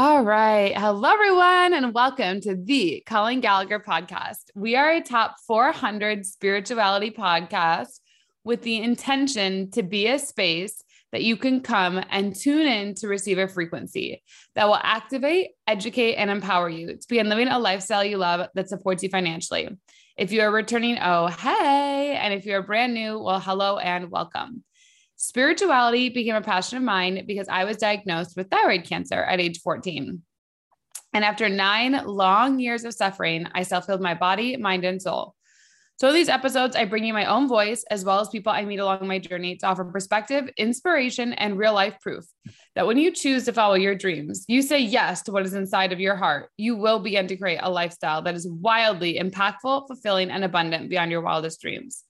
All right. Hello, everyone, and welcome to the Colleen Gallagher podcast. We are a top 400 spirituality podcast with the intention to be a space that you can come and tune in to receive a frequency that will activate, educate, and empower you to begin living a lifestyle you love that supports you financially. If you are returning, oh, hey. And if you're brand new, well, hello and welcome. Spirituality became a passion of mine because I was diagnosed with thyroid cancer at age 14. And after nine long years of suffering, I self healed my body, mind, and soul. So, these episodes, I bring you my own voice as well as people I meet along my journey to offer perspective, inspiration, and real life proof that when you choose to follow your dreams, you say yes to what is inside of your heart, you will begin to create a lifestyle that is wildly impactful, fulfilling, and abundant beyond your wildest dreams.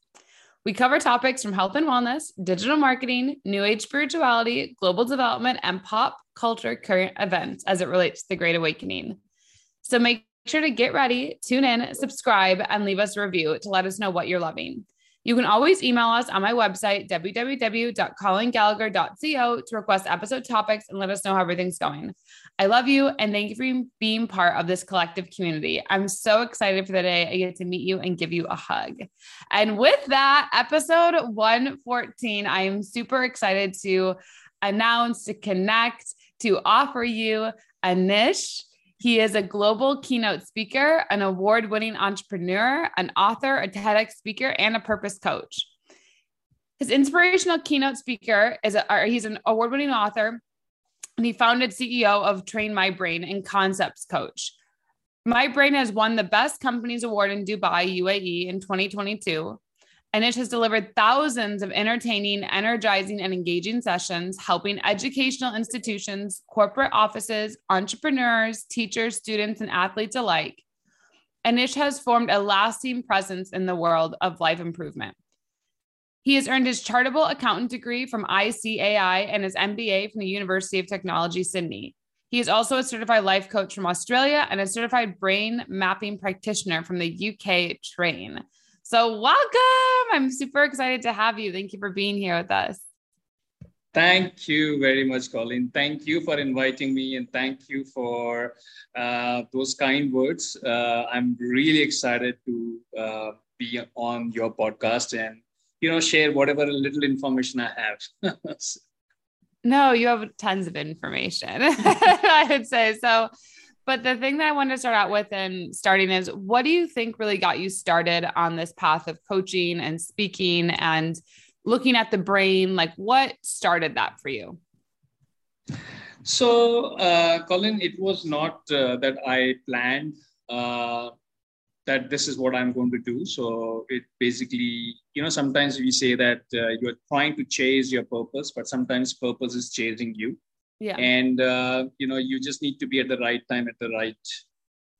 We cover topics from health and wellness, digital marketing, new age spirituality, global development, and pop culture current events as it relates to the Great Awakening. So make sure to get ready, tune in, subscribe, and leave us a review to let us know what you're loving. You can always email us on my website, www.colleengallagher.co, to request episode topics and let us know how everything's going. I love you and thank you for being part of this collective community. I'm so excited for the day I get to meet you and give you a hug. And with that, episode 114, I am super excited to announce, to connect, to offer you Anish. He is a global keynote speaker, an award winning entrepreneur, an author, a TEDx speaker, and a purpose coach. His inspirational keynote speaker is a, he's an award winning author, and he founded CEO of Train My Brain and Concepts Coach. My Brain has won the Best Companies Award in Dubai, UAE in 2022. Anish has delivered thousands of entertaining, energizing, and engaging sessions, helping educational institutions, corporate offices, entrepreneurs, teachers, students, and athletes alike. Anish has formed a lasting presence in the world of life improvement. He has earned his chartered accountant degree from ICAI and his MBA from the University of Technology, Sydney. He is also a certified life coach from Australia and a certified brain mapping practitioner from the UK Train. So, welcome. I'm super excited to have you. Thank you for being here with us. Thank you very much, Colleen. Thank you for inviting me and thank you for uh, those kind words. Uh, I'm really excited to uh, be on your podcast and you know share whatever little information I have. no, you have tons of information. I would say so. But the thing that I wanted to start out with and starting is what do you think really got you started on this path of coaching and speaking and looking at the brain? Like, what started that for you? So, uh, Colleen, it was not uh, that I planned uh, that this is what I'm going to do. So, it basically, you know, sometimes we say that uh, you're trying to chase your purpose, but sometimes purpose is chasing you yeah. And uh, you know you just need to be at the right time at the right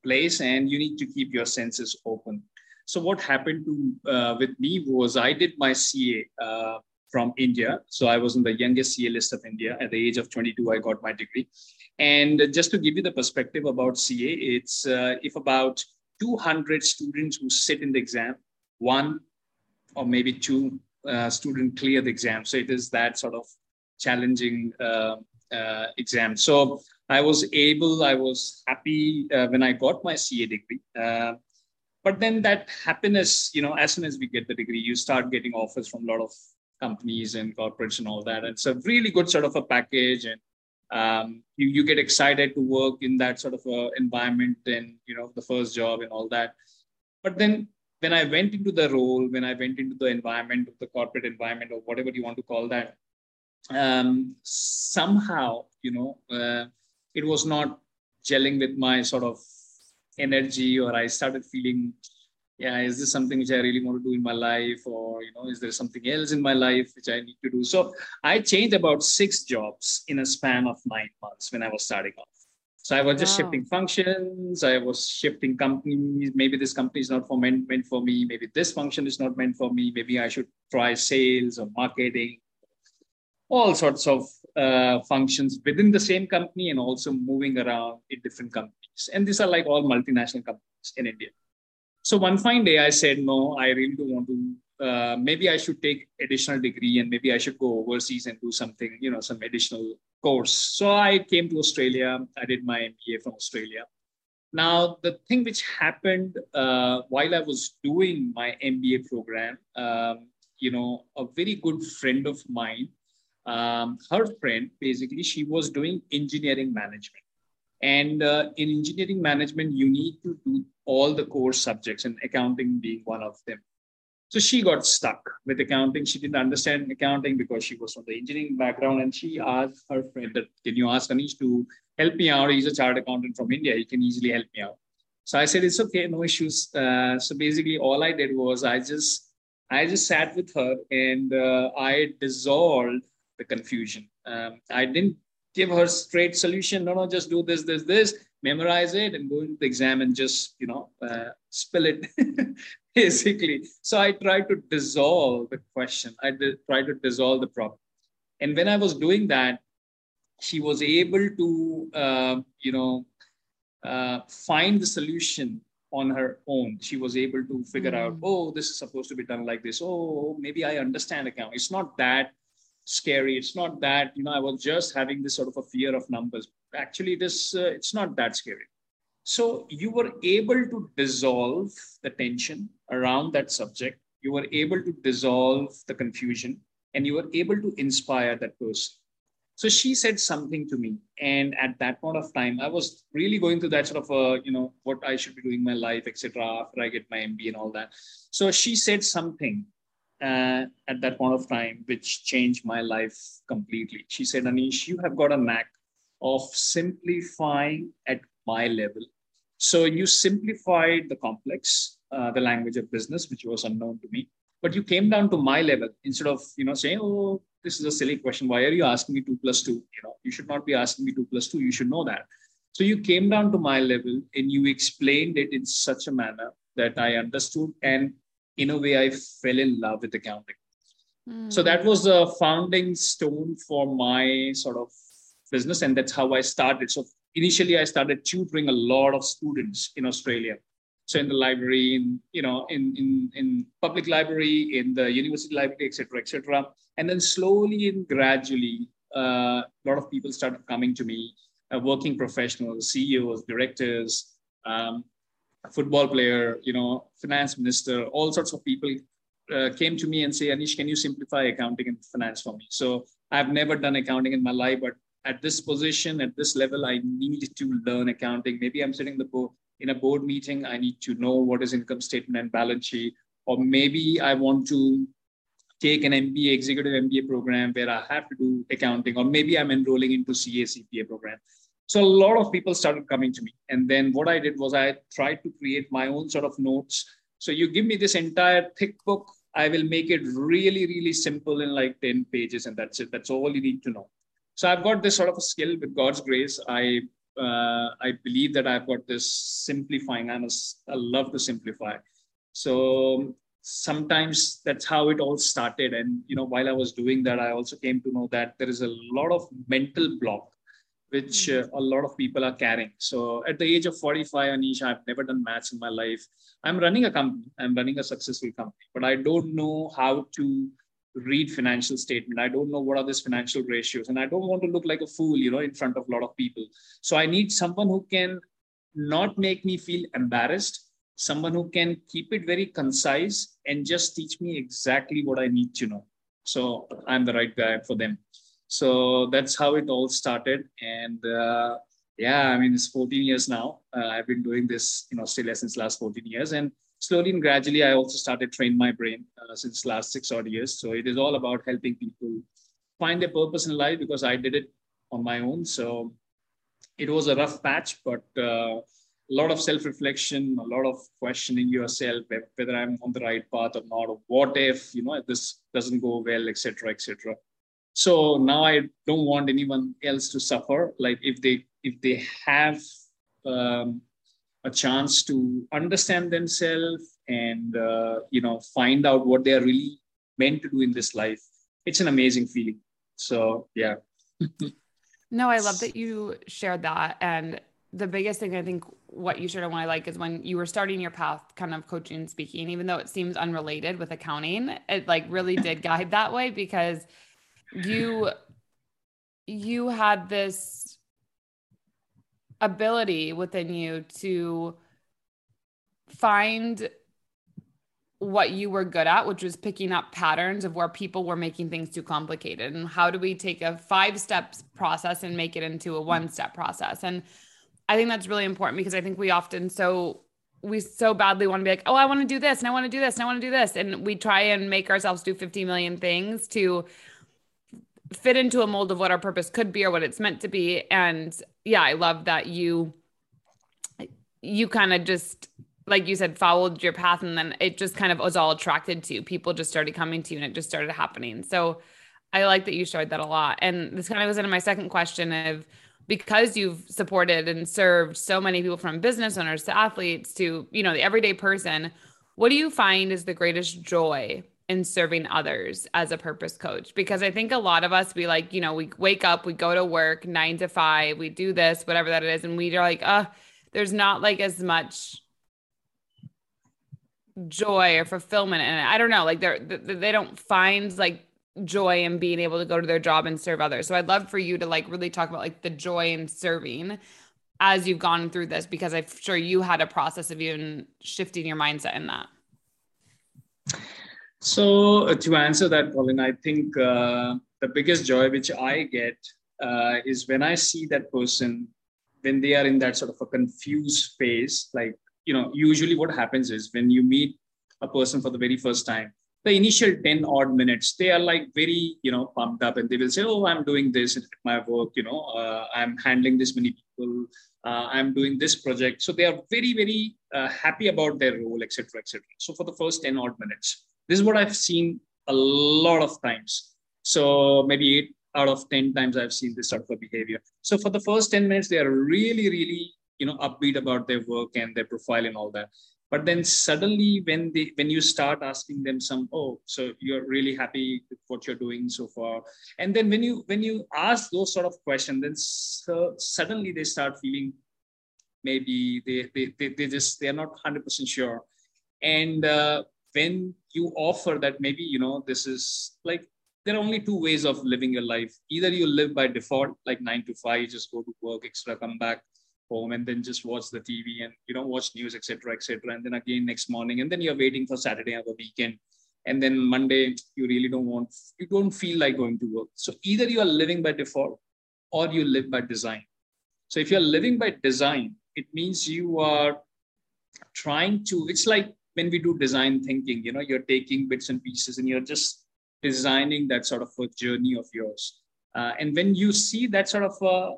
place and you need to keep your senses open. So what happened to uh, with me was i did my ca uh, from india. So i was in the youngest ca list of india. At the age of 22 i got my degree. And just to give you the perspective about ca it's uh, if about 200 students who sit in the exam one or maybe two uh, student clear the exam. So it is that sort of challenging uh, exam. So I was able, I was happy uh, when I got my CA degree. Uh, but then that happiness, you know, as soon as we get the degree, you start getting offers from a lot of companies and corporates and all that. It's a really good sort of a package. And um, you, you get excited to work in that sort of a environment and, you know, the first job and all that. But then when I went into the role, when I went into the environment of the corporate environment or whatever you want to call that, um, somehow, you know, uh, it was not gelling with my sort of energy, or I started feeling, yeah, is this something which I really want to do in my life, or you know, is there something else in my life which I need to do? So I changed about six jobs in a span of nine months when I was starting off. So I was just wow. shifting functions. I was shifting companies. Maybe this company is not for meant, meant for me. Maybe this function is not meant for me. Maybe I should try sales or marketing all sorts of uh, functions within the same company and also moving around in different companies. And these are like all multinational companies in India. So one fine day, I said, no, I really don't want to uh, maybe I should take additional degree and maybe I should go overseas and do something, you know, some additional course. So I came to Australia. I did my MBA from Australia. Now, the thing which happened uh, while I was doing my MBA program, um, you know, a very good friend of mine, um, her friend, basically, she was doing engineering management. And uh, in engineering management, you need to do all the core subjects, and accounting being one of them. So she got stuck with accounting. She didn't understand accounting because she was from the engineering background. And she asked her friend, Can you ask Anish to help me out? He's a chartered accountant from India. He can easily help me out. So I said, It's okay, no issues. Uh, so basically, all I did was I just I just sat with her and uh, I dissolved the confusion. Um, I didn't give her straight solution. No, no, just do this, this, this, memorize it, and go into the exam and just you know uh, spill it basically. So I tried to dissolve the question. I did try to dissolve the problem. And when I was doing that, she was able to, uh, you know, uh, find the solution on her own. She was able to figure mm. out, oh, this is supposed to be done like this. Oh, maybe I understand accounting. It's not that scary. It's not that, you know, I was just having this sort of a fear of numbers. Actually, this uh, it's not that scary. So you were able to dissolve the tension around that subject. You were able to dissolve the confusion and you were able to inspire that person. So she said something to me. And at that point of time, I was really going through that sort of, a, you know, what I should be doing in my life, etc. after I get my MBA and all that. So she said something uh, at that point of time, which changed my life completely. She said, Anish, you have got a knack of simplifying at my level. So you simplified the complex, uh, the language of business, which was unknown to me. But you came down to my level instead of you know saying, "Oh, this is a silly question. Why are you asking me two plus two? You know, you should not be asking me two plus two. You should know that." So you came down to my level and you explained it in such a manner that I understood, and in a way, I fell in love with accounting. Mm. So that was the founding stone for my sort of business, and that's how I started. So initially I started tutoring a lot of students in Australia. So in the library, in you know, in in in public library, in the university library, etc., etc. And then slowly and gradually, uh, a lot of people started coming to me, uh, working professionals, CEOs, directors, um, football player, you know, finance minister, all sorts of people uh, came to me and say, Anish, can you simplify accounting and finance for me? So I've never done accounting in my life, but at this position, at this level, I need to learn accounting. Maybe I'm sitting the board in a board meeting. I need to know what is income statement and balance sheet, or maybe I want to take an MBA, executive MBA program where I have to do accounting, or maybe I'm enrolling into CA CPA program. So a lot of people started coming to me, and then what I did was I tried to create my own sort of notes. So you give me this entire thick book, I will make it really, really simple in like 10 pages, and that's it. That's all you need to know. So I've got this sort of a skill with God's grace. I uh, I believe that I've got this simplifying. I'm a, I love to simplify. So sometimes that's how it all started. And you know, while I was doing that, I also came to know that there is a lot of mental block which uh, a lot of people are carrying. So at the age of 45, Anish, I've never done maths in my life. I'm running a company. I'm running a successful company, but I don't know how to read financial statement i don't know what are these financial ratios and i don't want to look like a fool you know in front of a lot of people so i need someone who can not make me feel embarrassed someone who can keep it very concise and just teach me exactly what i need to know so i'm the right guy for them so that's how it all started and uh, yeah i mean it's 14 years now uh, i've been doing this in australia since last 14 years and slowly and gradually, I also started train my brain uh, since last six odd years. So it is all about helping people find their purpose in life because I did it on my own. So it was a rough patch, but uh, a lot of self-reflection, a lot of questioning yourself whether I'm on the right path or not, or what if you know if this doesn't go well, etc., etc. So now I don't want anyone else to suffer. Like if they if they have um, a chance to understand themselves and uh, you know find out what they are really meant to do in this life it's an amazing feeling. So yeah. No i love that you shared that. And the biggest thing I think what you shared on what I like is when you were starting your path kind of coaching and speaking, even though it seems unrelated with accounting, it like really did guide that way because you you had this ability within you to find what you were good at, which was picking up patterns of where people were making things too complicated. And how do we take a five steps process and make it into a one step process? And I think that's really important because I think we often so we so badly want to be like, oh, I want to do this and I want to do this and I want to do this. And we try and make ourselves do 50 million things to fit into a mold of what our purpose could be or what it's meant to be. And yeah, I love that you you kind of just like you said, followed your path and then it just kind of was all attracted to you. People just started coming to you and it just started happening. So I like that you shared that a lot. And this kind of goes into my second question of because you've supported and served so many people from business owners to athletes to, you know, the everyday person, what do you find is the greatest joy in serving others as a purpose coach? Because I think a lot of us, we like, you know, we wake up, we go to work nine to five, we do this, whatever that is. And we are like, uh, there's not like as much joy or fulfillment and I don't know like they're they don't find like joy in being able to go to their job and serve others. So I'd love for you to like really talk about like the joy in serving as you've gone through this because I'm sure you had a process of even shifting your mindset in that. So uh, to answer that, Colleen, I think uh, the biggest joy which I get uh, is when I see that person when they are in that sort of a confused phase, like you know, usually what happens is when you meet a person for the very first time, the initial 10 odd minutes, they are like very, you know, pumped up and they will say, Oh, I'm doing this at my work, you know, uh, I'm handling this many people, uh, I'm doing this project. So they are very, very uh, happy about their role, etc., etc. So for the first 10 odd minutes, this is what I've seen a lot of times. So maybe eight out of 10 times I've seen this sort of behavior. So for the first 10 minutes, they are really, really you know upbeat about their work and their profile and all that but then suddenly when they when you start asking them some oh so you're really happy with what you're doing so far and then when you when you ask those sort of questions then so suddenly they start feeling maybe they they, they, they just they're not 100% sure and uh, when you offer that maybe you know this is like there are only two ways of living your life either you live by default like 9 to 5 just go to work extra come back home and then just watch the TV and you know watch news, etc., etc. And then again next morning, and then you're waiting for Saturday or the weekend, and then Monday you really don't want, you don't feel like going to work. So either you are living by default or you live by design. So if you're living by design, it means you are trying to. It's like when we do design thinking, you know, you're taking bits and pieces and you're just designing that sort of a journey of yours. Uh, and when you see that sort of a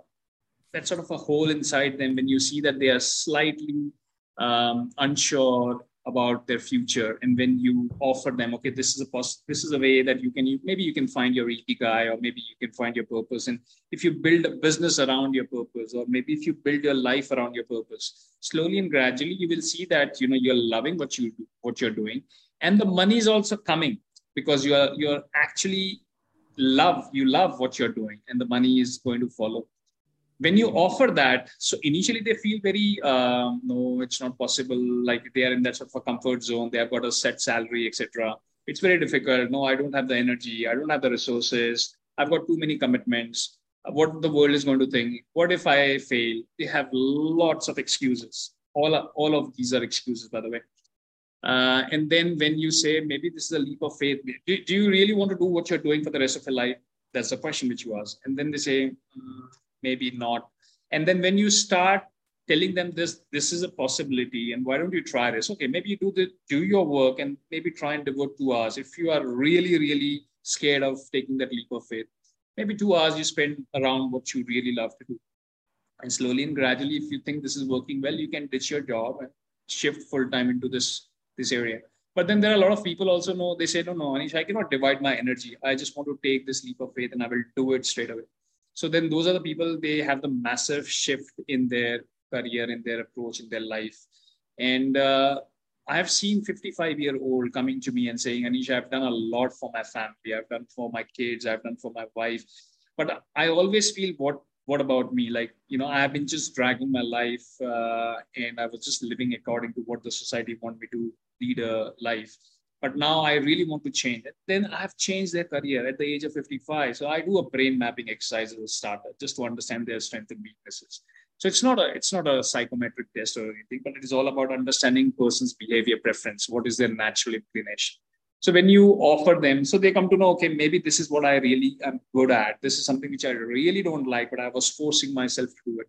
that sort of a hole inside them when you see that they are slightly um, unsure about their future and when you offer them okay this is a poss- this is a way that you can you, maybe you can find your ikigai or maybe you can find your purpose. And if you build a business around your purpose or maybe if you build your life around your purpose slowly and gradually you will see that you know you're loving what you do what you're doing. And the money is also coming because you are you're actually love you love what you're doing and the money is going to follow when you offer that so initially they feel very um, no it's not possible. Like they are in that sort of a comfort zone. They have got a set salary etc it's very difficult. No i don't have the energy. I don't have the resources. I've got too many commitments. What the world is going to think what if i fail? They have lots of excuses. All, all of these are excuses by the way. Uh, and then when you say maybe this is a leap of faith do, do you really want to do what you're doing for the rest of your life? That's the question which you ask. And then they say mm, maybe not. And then when you start telling them this this is a possibility and why don't you try this? Okay maybe you do the do your work and maybe try and devote two hours. If you are really really scared of taking that leap of faith maybe two hours you spend around what you really love to do. And slowly and gradually if you think this is working well you can ditch your job and shift full time into this this area. But then there are a lot of people also know they say no no anish i cannot divide my energy. I just want to take this leap of faith and i will do it straight away so then those are the people they have the massive shift in their career in their approach in their life and uh, i have seen 55 year old coming to me and saying anisha i've done a lot for my family i've done for my kids i've done for my wife but i always feel what what about me? Like, you know, I've been just dragging my life uh, and I was just living according to what the society want me to lead a life. But now I really want to change it. Then I've changed their career at the age of 55. So I do a brain mapping exercise as a starter just to understand their strengths and weaknesses. So it's not a it's not a psychometric test or anything, but it is all about understanding person's behavior preference. What is their natural inclination? So when you offer them, so they come to know, okay, maybe this is what I really am good at. This is something which I really don't like, but I was forcing myself to do it.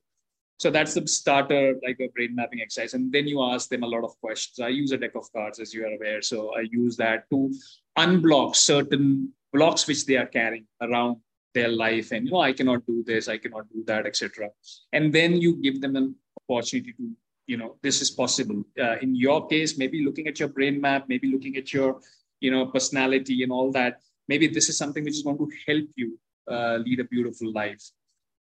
So that's the starter, like a brain mapping exercise. And then you ask them a lot of questions. I use a deck of cards, as you are aware. So I use that to unblock certain blocks which they are carrying around their life. And, you know, I cannot do this, I cannot do that, etc. And then you give them an opportunity to, you know, this is possible. Uh, in your case, maybe looking at your brain map, maybe looking at your you know personality and all that maybe this is something which is going to help you uh, lead a beautiful life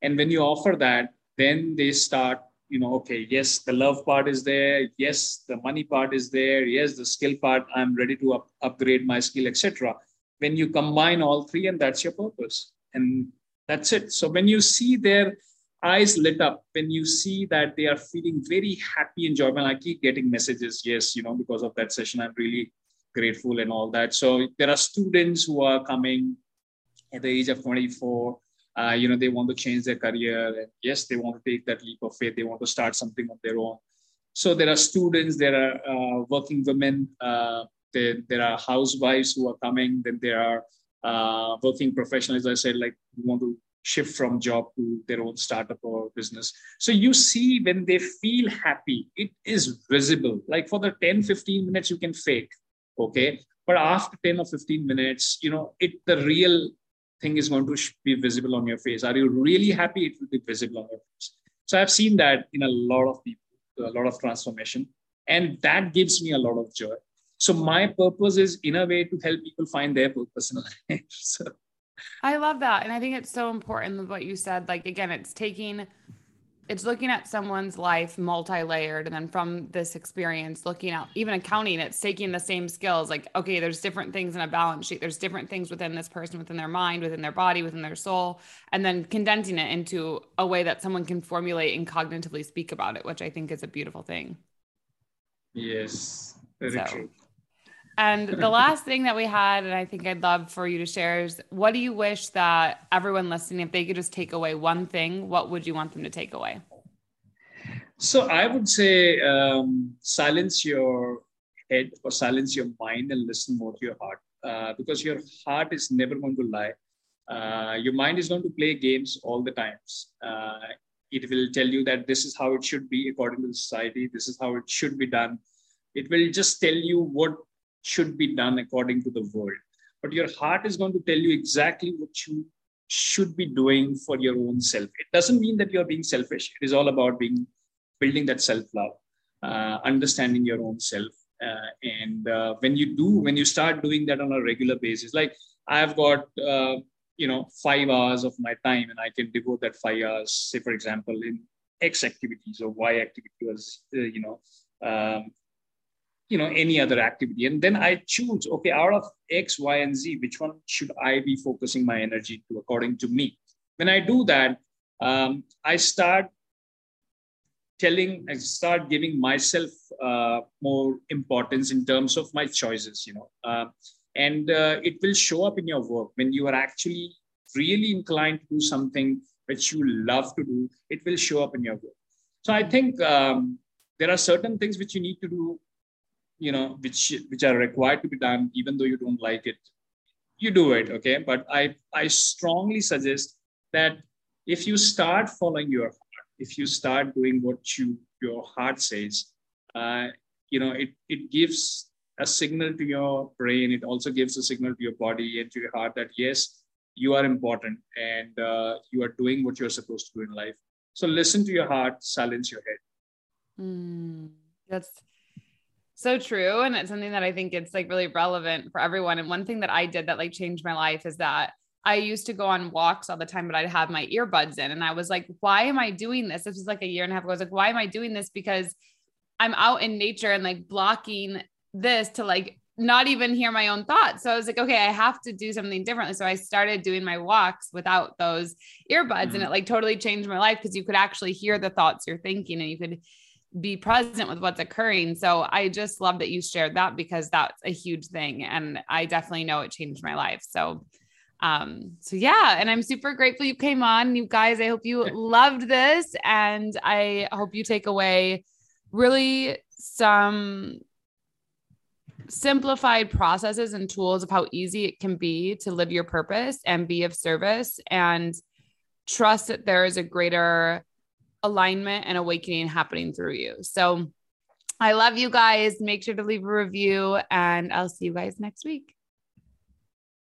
and when you offer that then they start you know okay yes the love part is there yes the money part is there yes the skill part i'm ready to up- upgrade my skill etc when you combine all three and that's your purpose and that's it so when you see their eyes lit up when you see that they are feeling very happy and joyful i keep getting messages yes you know because of that session i'm really grateful and all that. So there are students who are coming at the age of 24. Uh, you know, they want to change their career. And yes, they want to take that leap of faith. They want to start something on their own. So there are students, there are uh, working women, uh, there, there are housewives who are coming. Then there are uh, working professionals, I said, like who want to shift from job to their own startup or business. So you see when they feel happy, it is visible. Like for the 10, 15 minutes, you can fake okay but after 10 or 15 minutes you know it the real thing is going to be visible on your face are you really happy it will be visible on your face so i've seen that in a lot of people a lot of transformation and that gives me a lot of joy so my purpose is in a way to help people find their purpose in life so I love that. And I think it's so important what you said. Like, again, it's taking it's looking at someone's life multi-layered and then from this experience looking at even accounting it's taking the same skills like okay there's different things in a balance sheet there's different things within this person within their mind within their body within their soul and then condensing it into a way that someone can formulate and cognitively speak about it which i think is a beautiful thing yes very so. true and the last thing that we had, and I think I'd love for you to share is what do you wish that everyone listening, if they could just take away one thing, what would you want them to take away? So I would say um, silence your head or silence your mind and listen more to your heart uh, because your heart is never going to lie. Uh, your mind is going to play games all the times. Uh, it will tell you that this is how it should be according to the society. This is how it should be done. It will just tell you what should be done according to the world. But your heart is going to tell you exactly what you should be doing for your own self. It doesn't mean that you're being selfish. It is all about being building that self-love, uh, understanding your own self. Uh, and uh, when you do, when you start doing that on a regular basis, like I've got, uh, you know, five hours of my time and I can devote that five hours, say, for example, in X activities or Y activities, uh, you know, um, you know any other activity. And then i choose okay out of x y and z which one should i be focusing my energy to according to me? When i do that um, i start telling i start giving myself uh, more importance in terms of my choices you know. Uh, and uh, it will show up in your work. When you are actually really inclined to do something which you love to do it will show up in your work. So i think um, there are certain things which you need to do you know which which are required to be done even though you don't like it you do it okay? But i i strongly suggest that if you start following your heart if you start doing what you your heart says uh, you know it it gives a signal to your brain. It also gives a signal to your body and to your heart that yes you are important and uh, you are doing what you're supposed to do in life. So listen to your heart silence your head. Mm, that's so true. And it's something that I think it's like really relevant for everyone. And one thing that I did that like changed my life is that I used to go on walks all the time, but I'd have my earbuds in. And I was like, why am I doing this? This was like a year and a half ago. I was like, why am I doing this? Because I'm out in nature and like blocking this to like not even hear my own thoughts. So I was like, okay, I have to do something differently. So I started doing my walks without those earbuds mm-hmm. and it like totally changed my life because you could actually hear the thoughts you're thinking and you could be present with what's occurring. So I just love that you shared that because that's a huge thing and I definitely know it changed my life. So um so yeah and i'm super grateful you came on you guys i hope you loved this and i hope you take away really some simplified processes and tools of how easy it can be to live your purpose and be of service and trust that there is a greater alignment and awakening happening through you. So I love you guys. Make sure to leave a review and I'll see you guys next week.